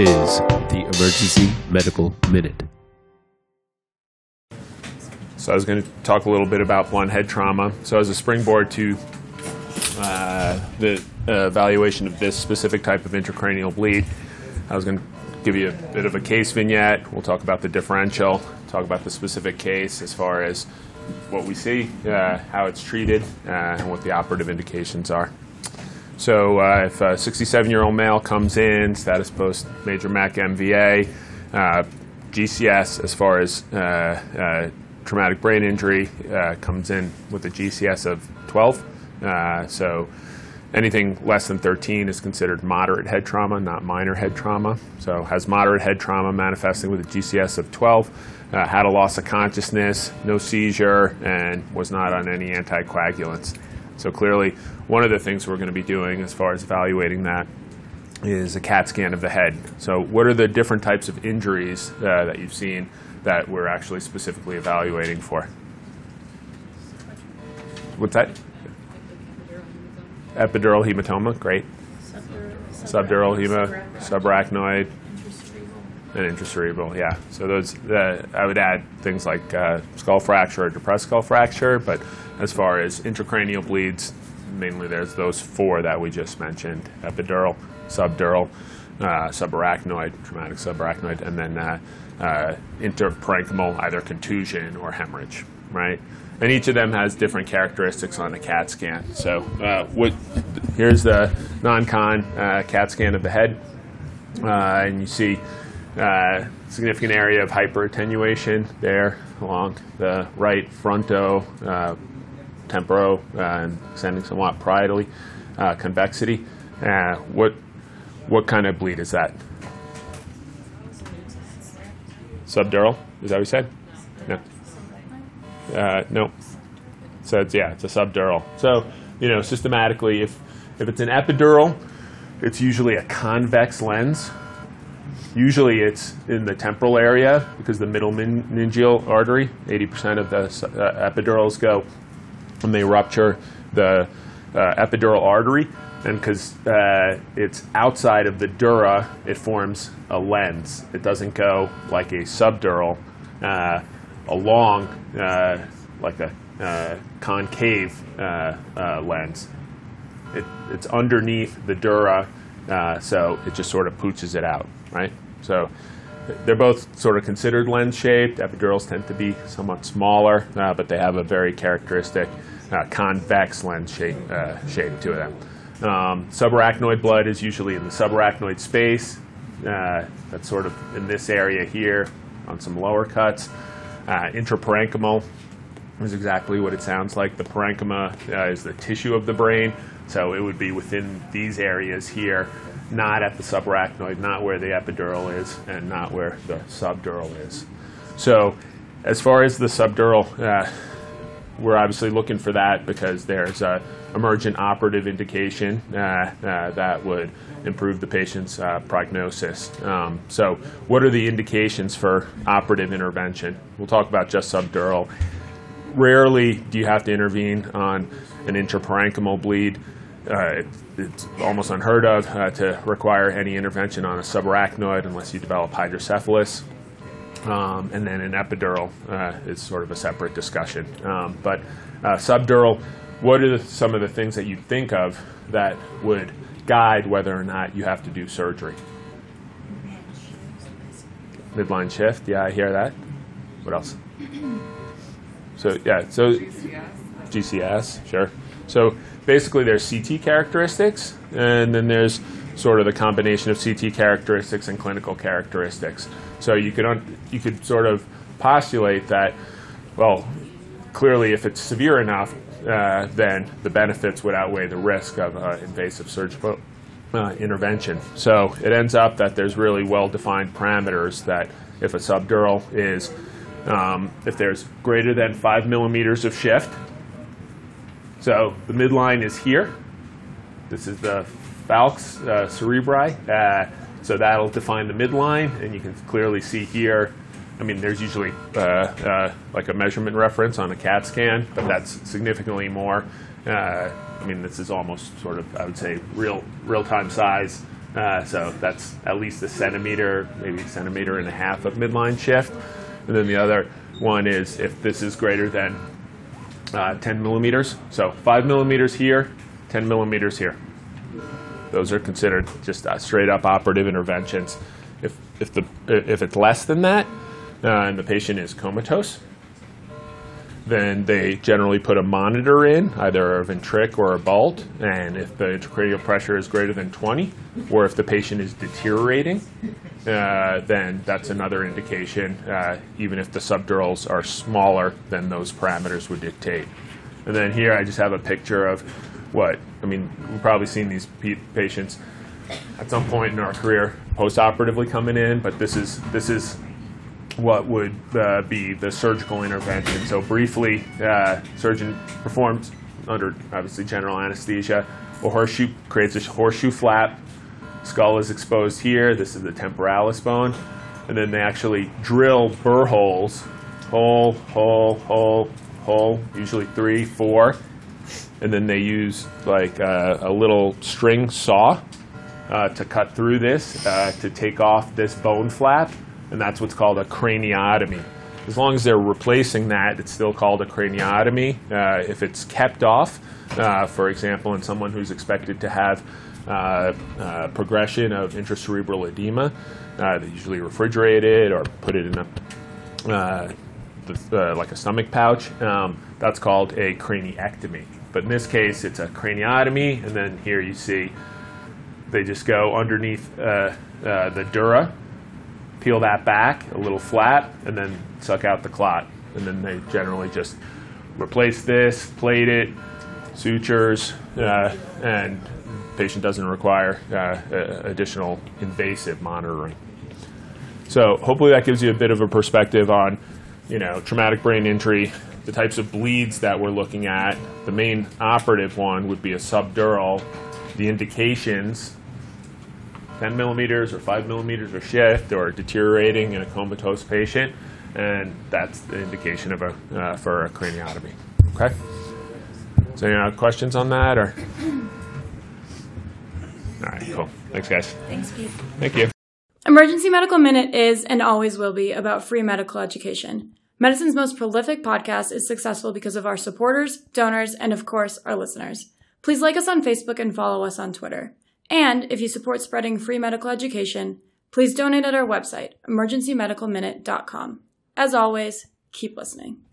is the Emergency Medical Minute. So I was going to talk a little bit about blunt head trauma. So as a springboard to uh, the uh, evaluation of this specific type of intracranial bleed, I was going to give you a bit of a case vignette. We'll talk about the differential, talk about the specific case as far as what we see, uh, how it's treated, uh, and what the operative indications are. So uh, if a 67-year-old male comes in, status post major MAC MVA, uh, GCS as far as uh, uh, traumatic brain injury uh, comes in with a GCS of 12. Uh, so anything less than 13 is considered moderate head trauma, not minor head trauma. So has moderate head trauma manifesting with a GCS of 12, uh, had a loss of consciousness, no seizure, and was not on any anticoagulants. So clearly, one of the things we're going to be doing as far as evaluating that is a CAT scan of the head. So what are the different types of injuries uh, that you've seen that we're actually specifically evaluating for? What's that? Epidural hematoma, great. Subdural hema, subarachnoid, and intracerebral, yeah. So those, uh, I would add things like uh, skull fracture or depressed skull fracture, but as far as intracranial bleeds, mainly there's those four that we just mentioned: epidural, subdural, uh, subarachnoid, traumatic subarachnoid, and then uh, uh, interparenchymal, either contusion or hemorrhage, right? And each of them has different characteristics on a CAT scan. So uh, what, here's the non-con CAT scan of the head, and you see uh, significant area of hyperattenuation there along the right fronto, uh, temporo, uh, and extending somewhat parietally, uh, convexity. Uh, what what kind of bleed is that? Subdural? Is that what you said? No. No. So it's, yeah, it's a subdural. So you know, systematically, if if it's an epidural, it's usually a convex lens. Usually it's in the temporal area because the middle meningeal artery, 80% of the uh, epidurals go and they rupture the uh, epidural artery. And because uh, it's outside of the dura, it forms a lens. It doesn't go like a subdural uh, along, uh, like a uh, concave lens. It, it's underneath the dura, so it just sort of pooches it out right? So they're both sort of considered lens shaped. Epidurals tend to be somewhat smaller, uh, but they have a very characteristic uh, convex lens shape, uh, shape to them. Um, subarachnoid blood is usually in the subarachnoid space. Uh, that's sort of in this area here on some lower cuts. Uh, intraparenchymal is exactly what it sounds like. The parenchyma uh, is the tissue of the brain, so it would be within these areas here not at the subarachnoid, not where the epidural is, and not where the subdural is. So, as far as the subdural, uh, we're obviously looking for that because there's a emergent operative indication uh, uh, that would improve the patient's uh, prognosis. Um, so, what are the indications for operative intervention? We'll talk about just subdural. Rarely do you have to intervene on an intraparenchymal bleed. Uh, it's almost unheard of uh, to require any intervention on a subarachnoid unless you develop hydrocephalus. Um, and then an epidural uh, is sort of a separate discussion. Um, but uh, subdural, what are the, some of the things that you think of that would guide whether or not you have to do surgery? Midline shift, yeah, I hear that. What else? So yeah, so GCS, sure. So basically there's CT characteristics, and then there's sort of the combination of CT characteristics and clinical characteristics. So you could un- you could sort of postulate that, well, clearly if it's severe enough, uh, then the benefits would outweigh the risk of uh, invasive surgical uh, intervention. So it ends up that there's really well-defined parameters that if a subdural is um, if there's greater than five millimeters of shift, so the midline is here. This is the falx uh, cerebri. Uh, so that'll define the midline, and you can clearly see here. I mean, there's usually uh, uh like a measurement reference on a CAT scan, but that's significantly more. Uh, I mean, this is almost sort of, I would say, real real-time size Uh, so that's at least a centimeter, maybe a centimeter and a half of midline shift. And then the other one is if this is greater than uh, 10 millimeters. So 5 millimeters here, 10 millimeters here. Those are considered just uh, straight up operative interventions. If, if, the, if it's less than that uh, and the patient is comatose, then they generally put a monitor in, either a ventric or a bolt, and if the intracranial pressure is greater than 20, or if the patient is deteriorating, uh, then that's another indication, uh, even if the subdurals are smaller than those parameters would dictate. And then here I just have a picture of what, I mean, we've probably seen these pe- patients at some point in our career post-operatively coming in, but this is, this is what would uh, be the surgical intervention. So briefly, uh, surgeon performs under obviously general anesthesia. A horseshoe creates a horseshoe flap. Skull is exposed here. This is the temporalis bone, and then they actually drill burr holes, hole, hole, hole, hole. Usually three, four, and then they use like a, a little string saw uh, to cut through this uh, to take off this bone flap and that's what's called a craniotomy. As long as they're replacing that, it's still called a craniotomy. Uh, if it's kept off, uh, for example, in someone who's expected to have uh, uh progression of intracerebral edema, uh, they usually refrigerate it or put it in a uh, the, like a stomach pouch. Um, that's called a craniectomy. But in this case, it's a craniotomy, and then here you see they just go underneath the dura peel that back a little flat, and then suck out the clot. And then they generally just replace this, plate it, sutures, uh, and patient doesn't require uh, additional invasive monitoring. So hopefully that gives you a bit of a perspective on, you know, traumatic brain injury, the types of bleeds that we're looking at. The main operative one would be a subdural. The indications 10 millimeters or 5 millimeters of shift or deteriorating in a comatose patient, and that's the indication of a, uh, for a craniotomy. Okay? So, any uh, questions on that? or? All right, cool. Thanks, guys. Thanks, Pete. Thank you. Emergency Medical Minute is and always will be about free medical education. Medicine's most prolific podcast is successful because of our supporters, donors, and of course, our listeners. Please like us on Facebook and follow us on Twitter. And if you support spreading free medical education, please donate at our website, emergencymedicalminute.com. As always, keep listening.